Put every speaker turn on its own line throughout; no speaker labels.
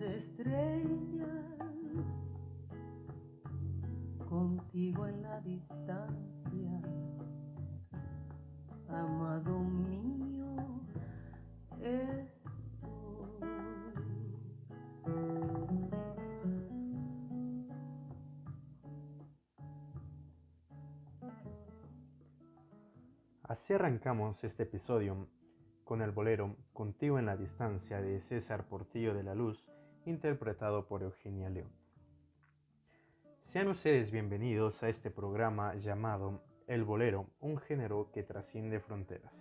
las estrellas contigo en la distancia, amado mío, estoy.
Así arrancamos este episodio con el bolero Contigo en la distancia de César Portillo de la Luz, interpretado por Eugenia León. Sean ustedes bienvenidos a este programa llamado El Bolero, un género que trasciende fronteras.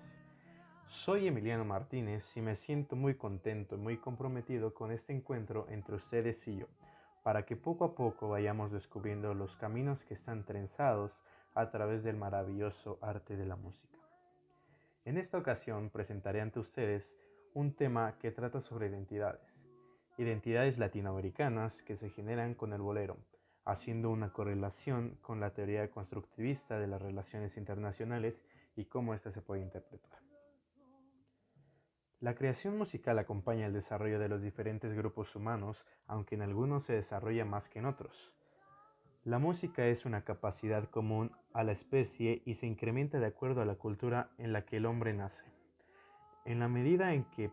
Soy Emiliano Martínez y me siento muy contento y muy comprometido con este encuentro entre ustedes y yo, para que poco a poco vayamos descubriendo los caminos que están trenzados a través del maravilloso arte de la música. En esta ocasión presentaré ante ustedes un tema que trata sobre identidades, identidades latinoamericanas que se generan con el bolero, haciendo una correlación con la teoría constructivista de las relaciones internacionales y cómo ésta se puede interpretar. La creación musical acompaña el desarrollo de los diferentes grupos humanos, aunque en algunos se desarrolla más que en otros. La música es una capacidad común a la especie y se incrementa de acuerdo a la cultura en la que el hombre nace. En la medida en que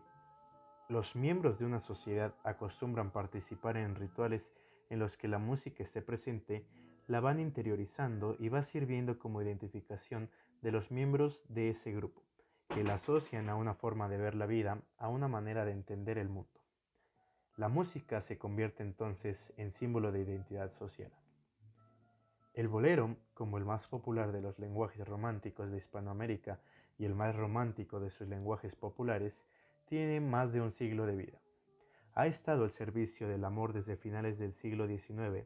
los miembros de una sociedad acostumbran participar en rituales en los que la música esté presente, la van interiorizando y va sirviendo como identificación de los miembros de ese grupo, que la asocian a una forma de ver la vida, a una manera de entender el mundo. La música se convierte entonces en símbolo de identidad social. El bolero, como el más popular de los lenguajes románticos de Hispanoamérica y el más romántico de sus lenguajes populares, tiene más de un siglo de vida. Ha estado al servicio del amor desde finales del siglo XIX,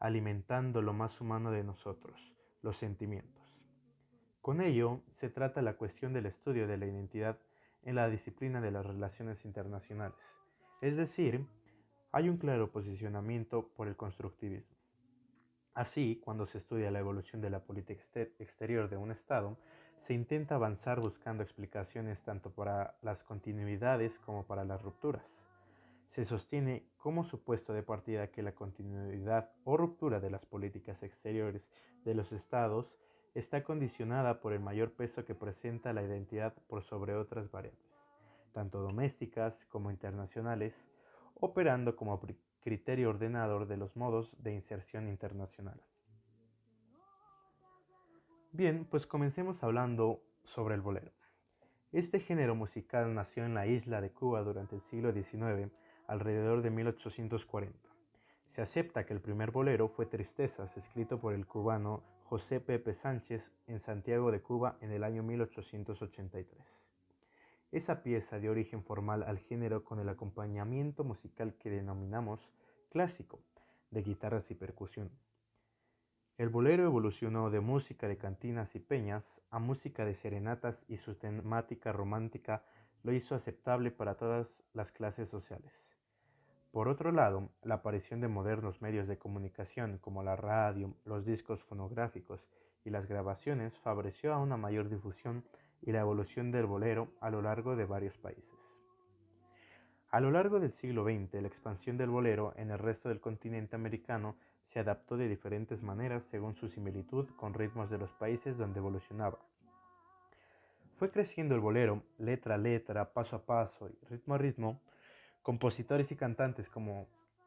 alimentando lo más humano de nosotros, los sentimientos. Con ello se trata la cuestión del estudio de la identidad en la disciplina de las relaciones internacionales, es decir, hay un claro posicionamiento por el constructivismo. Así, cuando se estudia la evolución de la política exterior de un Estado, se intenta avanzar buscando explicaciones tanto para las continuidades como para las rupturas. Se sostiene como supuesto de partida que la continuidad o ruptura de las políticas exteriores de los Estados está condicionada por el mayor peso que presenta la identidad por sobre otras variables, tanto domésticas como internacionales, operando como criterio ordenador de los modos de inserción internacional. Bien, pues comencemos hablando sobre el bolero. Este género musical nació en la isla de Cuba durante el siglo XIX, alrededor de 1840. Se acepta que el primer bolero fue Tristezas, escrito por el cubano José Pepe Sánchez en Santiago de Cuba en el año 1883. Esa pieza dio origen formal al género con el acompañamiento musical que denominamos clásico, de guitarras y percusión. El bolero evolucionó de música de cantinas y peñas a música de serenatas y su temática romántica lo hizo aceptable para todas las clases sociales. Por otro lado, la aparición de modernos medios de comunicación como la radio, los discos fonográficos y las grabaciones favoreció a una mayor difusión y la evolución del bolero a lo largo de varios países. A lo largo del siglo XX, la expansión del bolero en el resto del continente americano se adaptó de diferentes maneras según su similitud con ritmos de los países donde evolucionaba. Fue creciendo el bolero, letra a letra, paso a paso y ritmo a ritmo. Compositores y cantantes como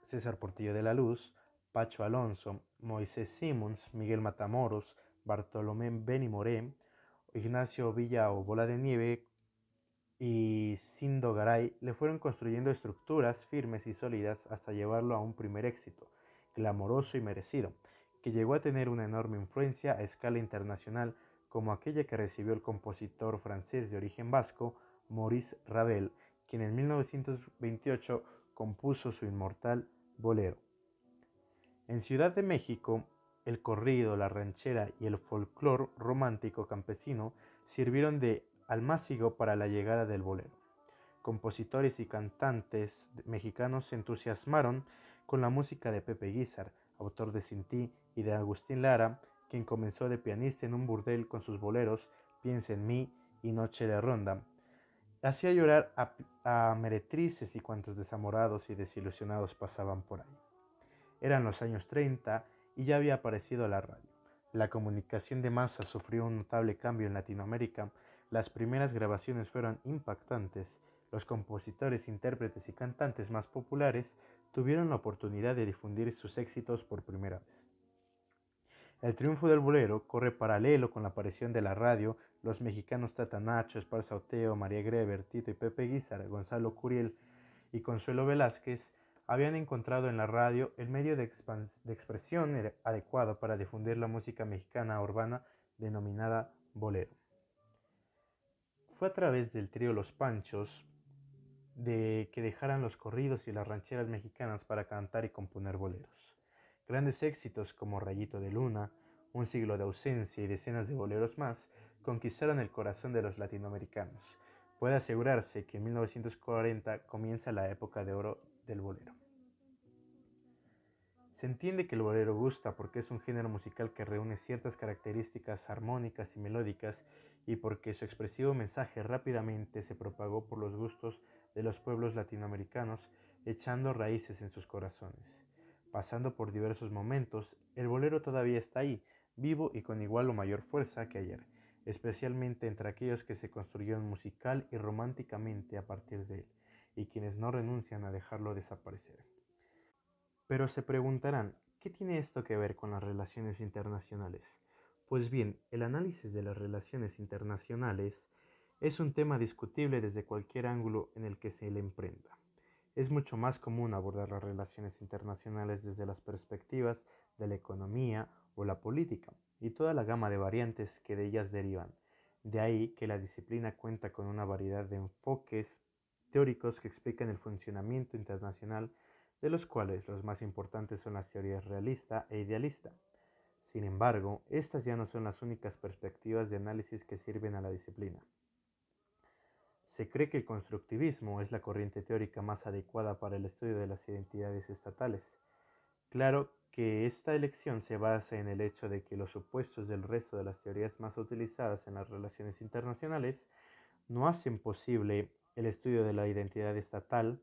César Portillo de la Luz, Pacho Alonso, Moisés Simons, Miguel Matamoros, Bartolomé Benimoré, Ignacio Villa o Bola de Nieve y Sindo Garay le fueron construyendo estructuras firmes y sólidas hasta llevarlo a un primer éxito, glamoroso y merecido, que llegó a tener una enorme influencia a escala internacional como aquella que recibió el compositor francés de origen vasco Maurice Ravel, quien en 1928 compuso su inmortal Bolero. En Ciudad de México, el corrido, la ranchera y el folclor romántico campesino sirvieron de almácigo para la llegada del bolero. Compositores y cantantes mexicanos se entusiasmaron con la música de Pepe Guizar, autor de Sin y de Agustín Lara, quien comenzó de pianista en un burdel con sus boleros Piensa en mí y Noche de Ronda. Hacía llorar a, a meretrices y cuantos desamorados y desilusionados pasaban por ahí. Eran los años 30 y ya había aparecido la radio. La comunicación de masa sufrió un notable cambio en Latinoamérica. Las primeras grabaciones fueron impactantes. Los compositores, intérpretes y cantantes más populares tuvieron la oportunidad de difundir sus éxitos por primera vez. El triunfo del bolero corre paralelo con la aparición de la radio. Los mexicanos Tata Nacho, Esparza Oteo, María Greber, Tito y Pepe Guizar, Gonzalo Curiel y Consuelo Velázquez habían encontrado en la radio el medio de, expresión adecuado para difundir la música mexicana urbana denominada bolero. Fue a través del trío Los Panchos de que dejaran los corridos y las rancheras mexicanas para cantar y componer boleros. Grandes éxitos como Rayito de Luna, Un siglo de ausencia y decenas de boleros más conquistaron el corazón de los latinoamericanos. Puede asegurarse que en 1940 comienza la época de oro del bolero. Se entiende que el bolero gusta porque es un género musical que reúne ciertas características armónicas y melódicas y porque su expresivo mensaje rápidamente se propagó por los gustos de los pueblos latinoamericanos, echando raíces en sus corazones. Pasando por diversos momentos, el bolero todavía está ahí, vivo y con igual o mayor fuerza que ayer, especialmente entre aquellos que se construyeron musical y románticamente a partir de él y quienes no renuncian a dejarlo desaparecer. Pero se preguntarán, ¿qué tiene esto que ver con las relaciones internacionales? Pues bien, el análisis de las relaciones internacionales es un tema discutible desde cualquier ángulo en el que se le emprenda. Es mucho más común abordar las relaciones internacionales desde las perspectivas de la economía o la política y toda la gama de variantes que de ellas derivan. De ahí que la disciplina cuenta con una variedad de enfoques teóricos que explican el funcionamiento internacional, de los cuales los más importantes son las teorías realista e idealista. Sin embargo, estas ya no son las únicas perspectivas de análisis que sirven a la disciplina. Se cree que el constructivismo es la corriente teórica más adecuada para el estudio de las identidades estatales. Claro que esta elección se basa en el hecho de que los supuestos del resto de las teorías más utilizadas en las relaciones internacionales no hacen posible el estudio de la identidad estatal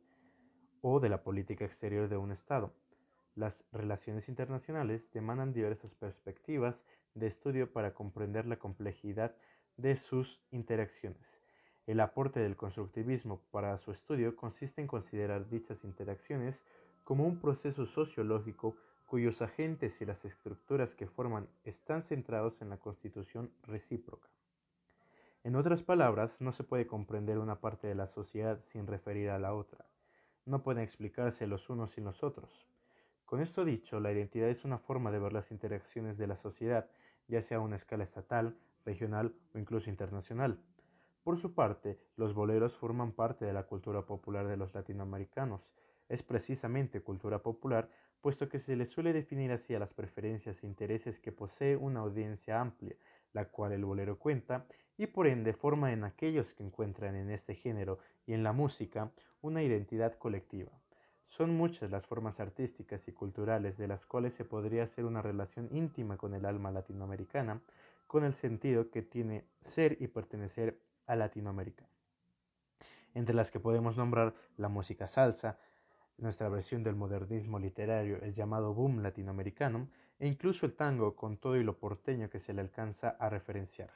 o de la política exterior de un Estado. Las relaciones internacionales demandan diversas perspectivas de estudio para comprender la complejidad de sus interacciones. El aporte del constructivismo para su estudio consiste en considerar dichas interacciones como un proceso sociológico cuyos agentes y las estructuras que forman están centrados en la constitución recíproca. En otras palabras, no se puede comprender una parte de la sociedad sin referir a la otra. No pueden explicarse los unos sin los otros. Con esto dicho, la identidad es una forma de ver las interacciones de la sociedad, ya sea a una escala estatal, regional o incluso internacional. Por su parte, los boleros forman parte de la cultura popular de los latinoamericanos. Es precisamente cultura popular, puesto que se le suele definir así a las preferencias e intereses que posee una audiencia amplia, la cual el bolero cuenta, y por ende forma en aquellos que encuentran en este género y en la música una identidad colectiva. Son muchas las formas artísticas y culturales de las cuales se podría hacer una relación íntima con el alma latinoamericana, con el sentido que tiene ser y pertenecer a Latinoamérica. Entre las que podemos nombrar la música salsa, nuestra versión del modernismo literario, el llamado boom latinoamericano, e incluso el tango con todo y lo porteño que se le alcanza a referenciar.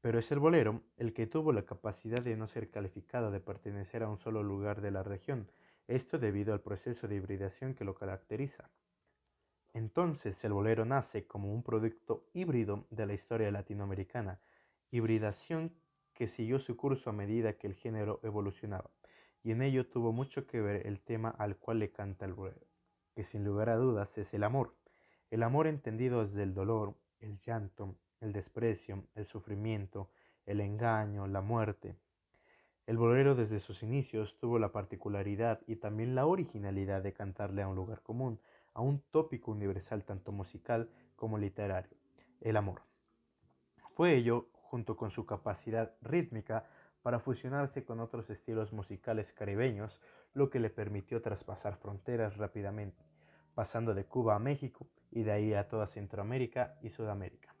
Pero es el bolero el que tuvo la capacidad de no ser calificado de pertenecer a un solo lugar de la región, esto debido al proceso de hibridación que lo caracteriza. Entonces el bolero nace como un producto híbrido de la historia latinoamericana, hibridación que siguió su curso a medida que el género evolucionaba, y en ello tuvo mucho que ver el tema al cual le canta el bolero, que sin lugar a dudas es el amor, el amor entendido desde el dolor, el llanto, el desprecio, el sufrimiento, el engaño, la muerte. El bolero desde sus inicios tuvo la particularidad y también la originalidad de cantarle a un lugar común, a un tópico universal tanto musical como literario, el amor. Fue ello, junto con su capacidad rítmica, para fusionarse con otros estilos musicales caribeños, lo que le permitió traspasar fronteras rápidamente, pasando de Cuba a México y de ahí a toda Centroamérica y Sudamérica.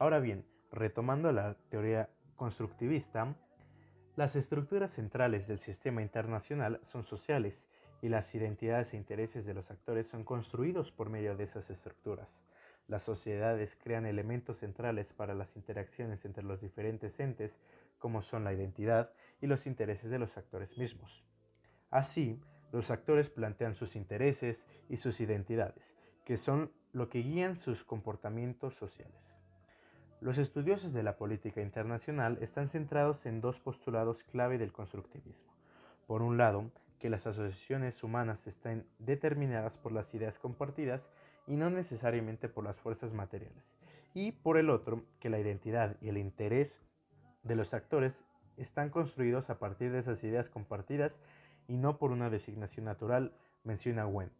Ahora bien, retomando la teoría constructivista, las estructuras centrales del sistema internacional son sociales y las identidades e intereses de los actores son construidos por medio de esas estructuras. Las sociedades crean elementos centrales para las interacciones entre los diferentes entes, como son la identidad y los intereses de los actores mismos. Así, los actores plantean sus intereses y sus identidades, que son lo que guían sus comportamientos sociales. Los estudiosos de la política internacional están centrados en dos postulados clave del constructivismo. Por un lado, que las asociaciones humanas están determinadas por las ideas compartidas y no necesariamente por las fuerzas materiales. Y por el otro, que la identidad y el interés de los actores están construidos a partir de esas ideas compartidas y no por una designación natural, menciona Wendt.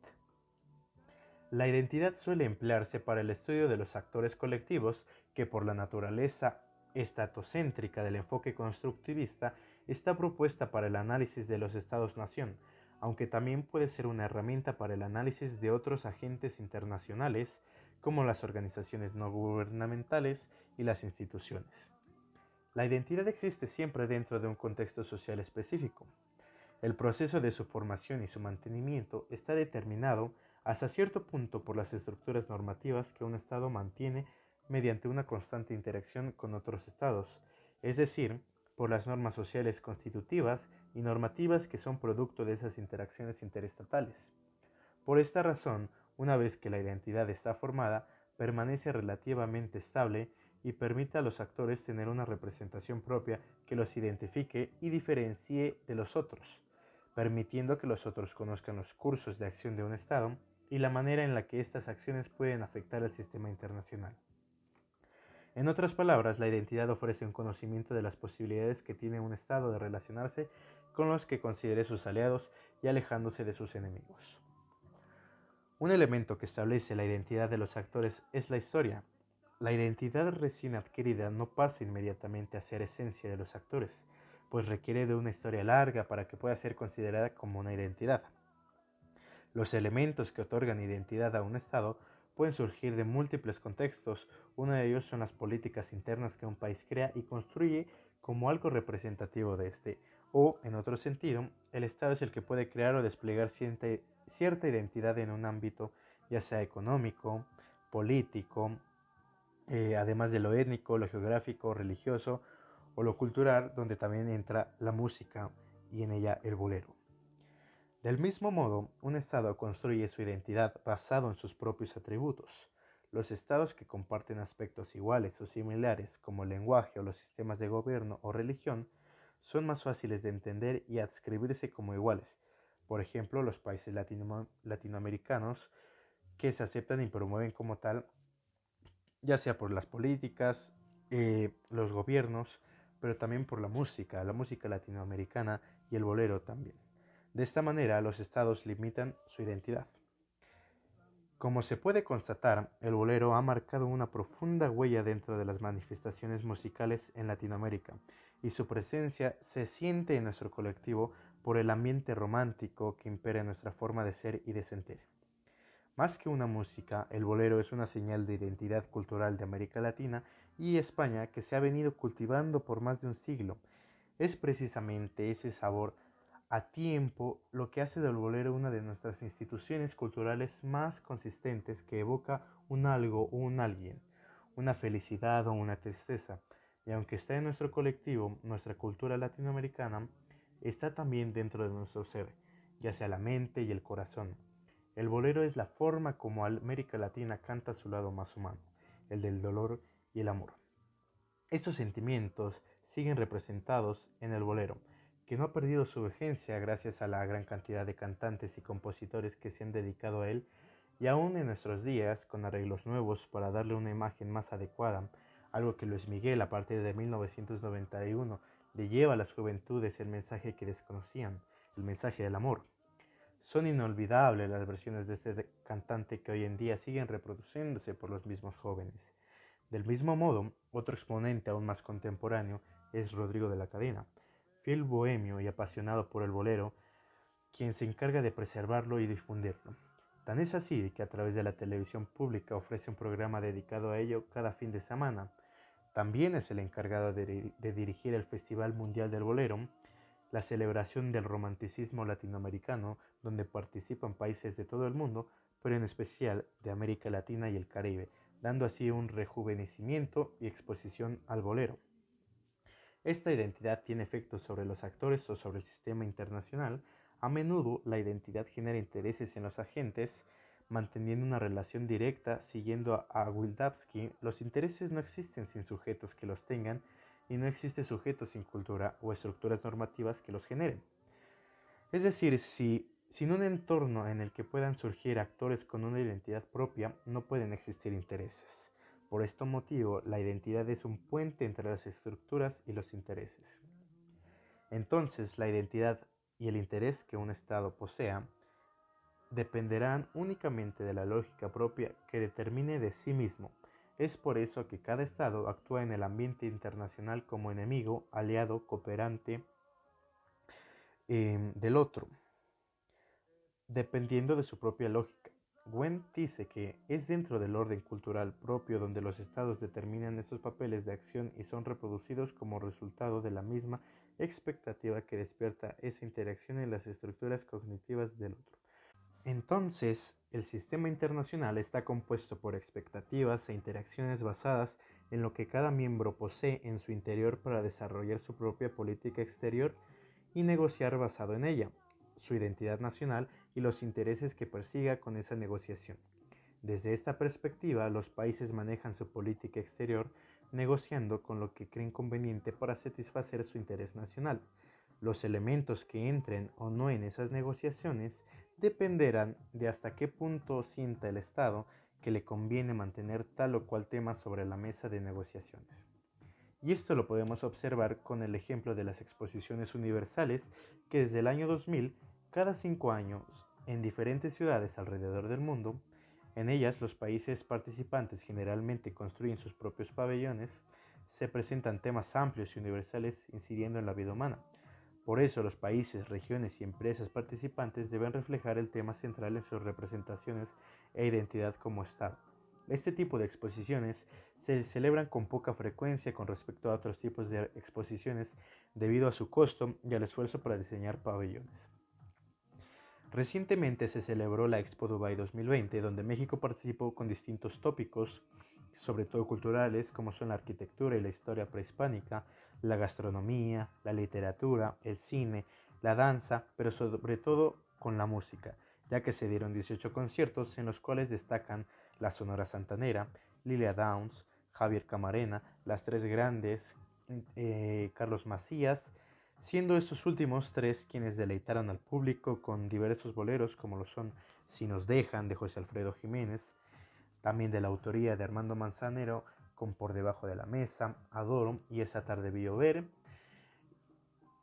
La identidad suele emplearse para el estudio de los actores colectivos que por la naturaleza estatocéntrica del enfoque constructivista está propuesta para el análisis de los estados-nación, aunque también puede ser una herramienta para el análisis de otros agentes internacionales como las organizaciones no gubernamentales y las instituciones. La identidad existe siempre dentro de un contexto social específico. El proceso de su formación y su mantenimiento está determinado hasta cierto punto por las estructuras normativas que un Estado mantiene mediante una constante interacción con otros Estados, es decir, por las normas sociales constitutivas y normativas que son producto de esas interacciones interestatales. Por esta razón, una vez que la identidad está formada, permanece relativamente estable y permite a los actores tener una representación propia que los identifique y diferencie de los otros, permitiendo que los otros conozcan los cursos de acción de un Estado y la manera en la que estas acciones pueden afectar al sistema internacional. En otras palabras, la identidad ofrece un conocimiento de las posibilidades que tiene un Estado de relacionarse con los que considere sus aliados y alejándose de sus enemigos. Un elemento que establece la identidad de los actores es la historia. La identidad recién adquirida no pasa inmediatamente a ser esencia de los actores, pues requiere de una historia larga para que pueda ser considerada como una identidad. Los elementos que otorgan identidad a un Estado pueden surgir de múltiples contextos. Uno de ellos son las políticas internas que un país crea y construye como algo representativo de este. O, en otro sentido, el Estado es el que puede crear o desplegar cierta, identidad en un ámbito, ya sea económico, político, eh, además de lo étnico, lo geográfico, religioso o lo cultural, donde también entra la música y en ella el bolero. Del mismo modo, un Estado construye su identidad basado en sus propios atributos. Los estados que comparten aspectos iguales o similares como el lenguaje o los sistemas de gobierno o religión son más fáciles de entender y adscribirse como iguales. Por ejemplo, los países latinoamericanos que se aceptan y promueven como tal, ya sea por las políticas, eh, los gobiernos, pero también por la música, la música latinoamericana y el bolero también. De esta manera, los estados limitan su identidad. Como se puede constatar, el bolero ha marcado una profunda huella dentro de las manifestaciones musicales en Latinoamérica y su presencia se siente en nuestro colectivo por el ambiente romántico que impera en nuestra forma de ser y de sentir. Más que una música, el bolero es una señal de identidad cultural de América Latina y España que se ha venido cultivando por más de un siglo. Es precisamente ese sabor a tiempo lo que hace del bolero una de nuestras instituciones culturales más consistentes que evoca un algo o un alguien, una felicidad o una tristeza. Y aunque está en nuestro colectivo, nuestra cultura latinoamericana está también dentro de nuestro ser, ya sea la mente y el corazón. El bolero es la forma como América Latina canta su lado más humano, el del dolor y el amor. Estos sentimientos siguen representados en el bolero, que no ha perdido su vigencia gracias a la gran cantidad de cantantes y compositores que se han dedicado a él y aún en nuestros días con arreglos nuevos para darle una imagen más adecuada, algo que Luis Miguel a partir de 1991 le lleva a las juventudes el mensaje que desconocían, el mensaje del amor. Son inolvidables las versiones de este cantante que hoy en día siguen reproduciéndose por los mismos jóvenes. Del mismo modo, otro exponente aún más contemporáneo es Rodrigo de la Cadena, fiel bohemio y apasionado por el bolero, quien se encarga de preservarlo y difundirlo. Tan es así que a través de la televisión pública ofrece un programa dedicado a ello cada fin de semana. También es el encargado de, dirigir el Festival Mundial del Bolero, la celebración del romanticismo latinoamericano, donde participan países de todo el mundo, pero en especial de América Latina y el Caribe, dando así un rejuvenecimiento y exposición al bolero. Esta identidad tiene efectos sobre los actores o sobre el sistema internacional. A menudo la identidad genera intereses en los agentes, manteniendo una relación directa. Siguiendo a Wildavsky, los intereses no existen sin sujetos que los tengan y no existe sujeto sin cultura o estructuras normativas que los generen. Es decir, si sin un entorno en el que puedan surgir actores con una identidad propia, no pueden existir intereses. Por este motivo, la identidad es un puente entre las estructuras y los intereses. Entonces, la identidad y el interés que un Estado posea dependerán únicamente de la lógica propia que determine de sí mismo. Es por eso que cada Estado actúa en el ambiente internacional como enemigo, aliado, cooperante em, del otro, dependiendo de su propia lógica. Wendt dice que es dentro del orden cultural propio donde los estados determinan estos papeles de acción y son reproducidos como resultado de la misma expectativa que despierta esa interacción en las estructuras cognitivas del otro. Entonces, el sistema internacional está compuesto por expectativas e interacciones basadas en lo que cada miembro posee en su interior para desarrollar su propia política exterior y negociar basado en ella, su identidad nacional y los intereses que persiga con esa negociación. Desde esta perspectiva, los países manejan su política exterior negociando con lo que creen conveniente para satisfacer su interés nacional. Los elementos que entren o no en esas negociaciones dependerán de hasta qué punto sienta el Estado que le conviene mantener tal o cual tema sobre la mesa de negociaciones. Y esto lo podemos observar con el ejemplo de las exposiciones universales que desde el año 2000, cada cinco años, en diferentes ciudades alrededor del mundo. En ellas los países participantes generalmente construyen sus propios pabellones, se presentan temas amplios y universales incidiendo en la vida humana. Por eso los países, regiones y empresas participantes deben reflejar el tema central en sus representaciones e identidad como Estado. Este tipo de exposiciones se celebran con poca frecuencia con respecto a otros tipos de exposiciones debido a su costo y al esfuerzo para diseñar pabellones. Recientemente se celebró la Expo Dubai 2020, donde México participó con distintos tópicos, sobre todo culturales, como son la arquitectura y la historia prehispánica, la gastronomía, la literatura, el cine, la danza, pero sobre todo con la música, ya que se dieron 18 conciertos en los cuales destacan la Sonora Santanera, Lilia Downs, Javier Camarena, las tres grandes, eh, Carlos Macías, siendo estos últimos tres quienes deleitaron al público con diversos boleros como lo son Si nos dejan de José Alfredo Jiménez, también de la autoría de Armando Manzanero con Por debajo de la mesa, Adoro y Esa tarde vi ver,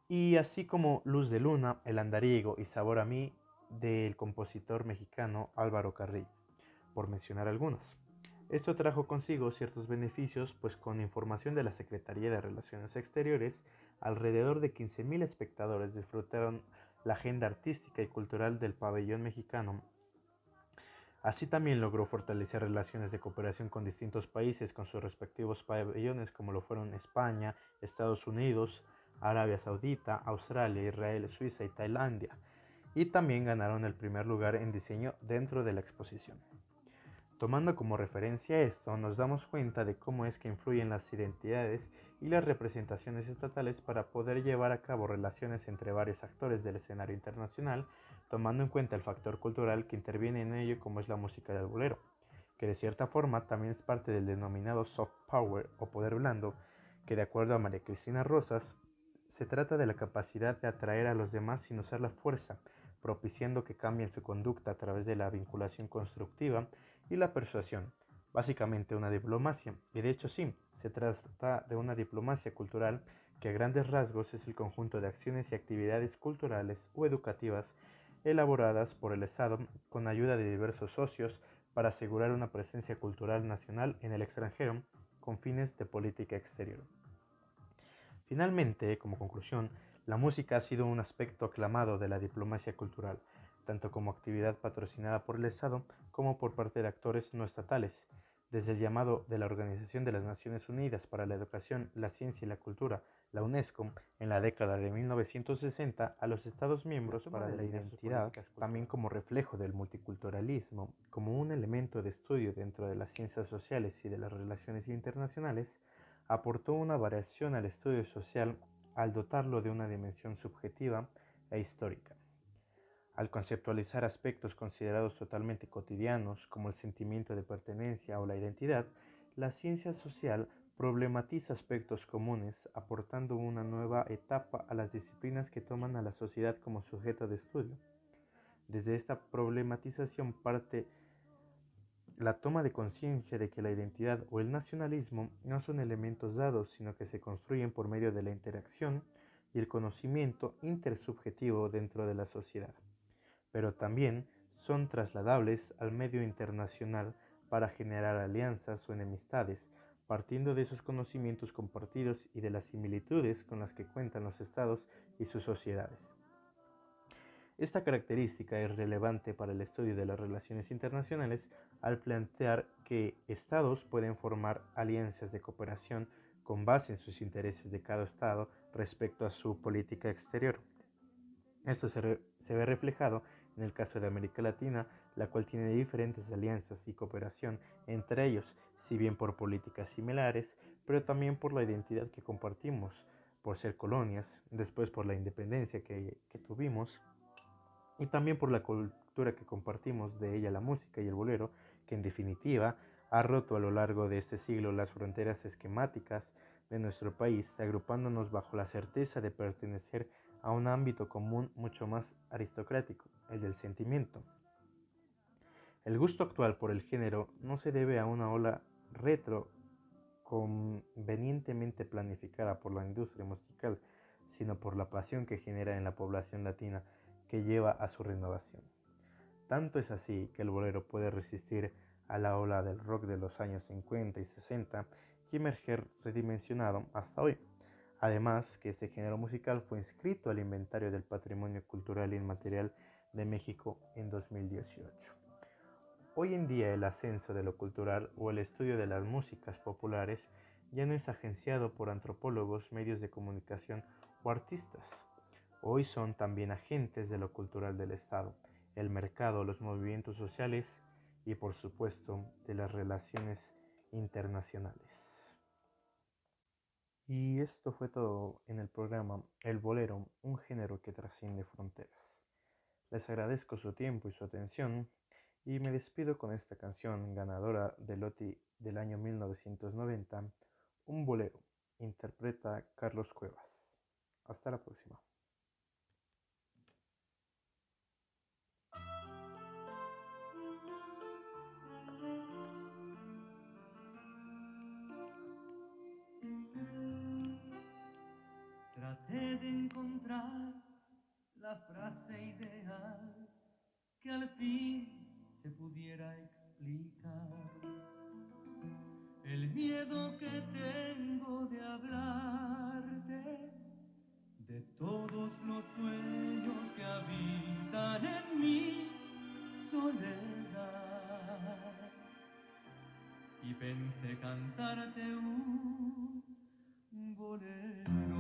y así como Luz de Luna, El andariego y Sabor a mí del compositor mexicano Álvaro Carrillo, por mencionar algunos. Esto trajo consigo ciertos beneficios, pues con información de la Secretaría de Relaciones Exteriores, alrededor de 15.000 espectadores disfrutaron la agenda artística y cultural del pabellón mexicano. Así también logró fortalecer relaciones de cooperación con distintos países con sus respectivos pabellones como lo fueron España, Estados Unidos, Arabia Saudita, Australia, Israel, Suiza y Tailandia, y también ganaron el primer lugar en diseño dentro de la exposición. Tomando como referencia esto, nos damos cuenta de cómo es que influyen las identidades y las representaciones estatales para poder llevar a cabo relaciones entre varios actores del escenario internacional, tomando en cuenta el factor cultural que interviene en ello como es la música del bolero, que de cierta forma también es parte del denominado soft power o poder blando, que de acuerdo a María Cristina Rosas, se trata de la capacidad de atraer a los demás sin usar la fuerza, propiciando que cambien su conducta a través de la vinculación constructiva y la persuasión, básicamente una diplomacia, y de hecho sí, se trata de una diplomacia cultural que a grandes rasgos es el conjunto de acciones y actividades culturales o educativas elaboradas por el Estado con ayuda de diversos socios para asegurar una presencia cultural nacional en el extranjero con fines de política exterior. Finalmente, como conclusión, la música ha sido un aspecto aclamado de la diplomacia cultural, tanto como actividad patrocinada por el Estado como por parte de actores no estatales, desde el llamado de la Organización de las Naciones Unidas para la Educación, la Ciencia y la Cultura, la UNESCO, en la década de 1960 a los Estados miembros para la identidad, también como reflejo del multiculturalismo, como un elemento de estudio dentro de las ciencias sociales y de las relaciones internacionales, aportó una variación al estudio social al dotarlo de una dimensión subjetiva e histórica. Al conceptualizar aspectos considerados totalmente cotidianos como el sentimiento de pertenencia o la identidad, la ciencia social problematiza aspectos comunes, aportando una nueva etapa a las disciplinas que toman a la sociedad como sujeto de estudio. Desde esta problematización parte la toma de conciencia de que la identidad o el nacionalismo no son elementos dados, sino que se construyen por medio de la interacción y el conocimiento intersubjetivo dentro de la sociedad pero también son trasladables al medio internacional para generar alianzas o enemistades, partiendo de esos conocimientos compartidos y de las similitudes con las que cuentan los estados y sus sociedades. Esta característica es relevante para el estudio de las relaciones internacionales al plantear que estados pueden formar alianzas de cooperación con base en sus intereses de cada estado respecto a su política exterior. Esto se, ve reflejado en el caso de América Latina, la cual tiene diferentes alianzas y cooperación entre ellos, si bien por políticas similares, pero también por la identidad que compartimos, por ser colonias, después por la independencia que, tuvimos, y también por la cultura que compartimos de ella la música y el bolero, que en definitiva ha roto a lo largo de este siglo las fronteras esquemáticas de nuestro país, agrupándonos bajo la certeza de pertenecer a un ámbito común mucho más aristocrático, el del sentimiento. El gusto actual por el género no se debe a una ola retro convenientemente planificada por la industria musical, sino por la pasión que genera en la población latina que lleva a su renovación. Tanto es así que el bolero puede resistir a la ola del rock de los años 50 y 60 y emerger redimensionado hasta hoy. Además que este género musical fue inscrito al inventario del Patrimonio Cultural Inmaterial de México en 2018. Hoy en día el ascenso de lo cultural o el estudio de las músicas populares ya no es agenciado por antropólogos, medios de comunicación o artistas. Hoy son también agentes de lo cultural del Estado, el mercado, los movimientos sociales y por supuesto de las relaciones internacionales. Y esto fue todo en el programa El Bolero, un género que trasciende fronteras. Les agradezco su tiempo y su atención y me despido con esta canción ganadora de Loti del año 1990, Un Bolero, interpreta Carlos Cuevas. Hasta la próxima.
frase ideal que al fin te pudiera explicar. El miedo que tengo de hablarte, de
todos los sueños que habitan en mi soledad. Y pensé cantarte un bolero.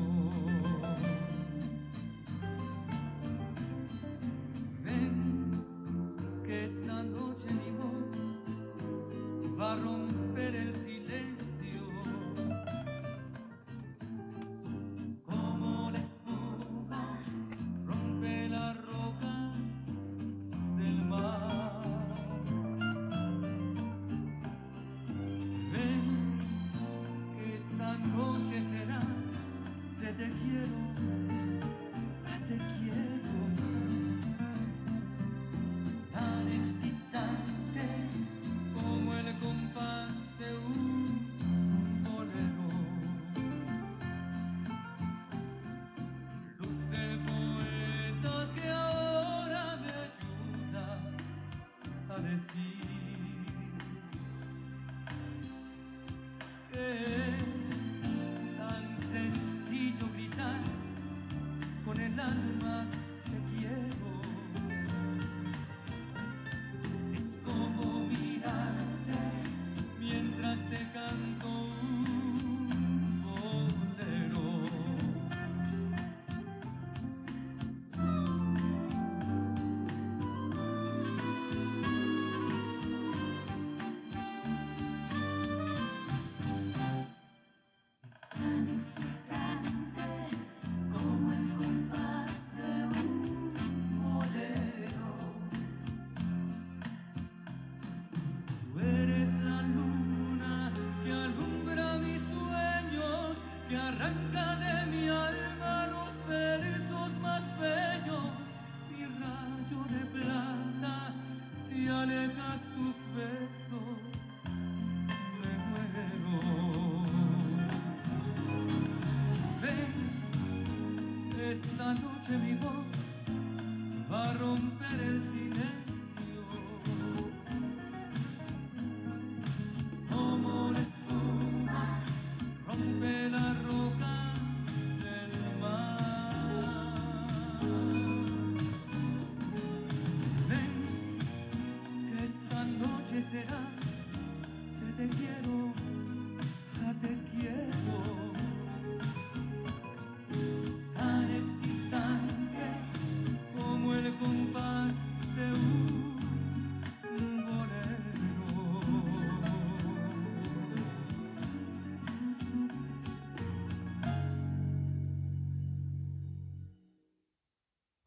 别逼我。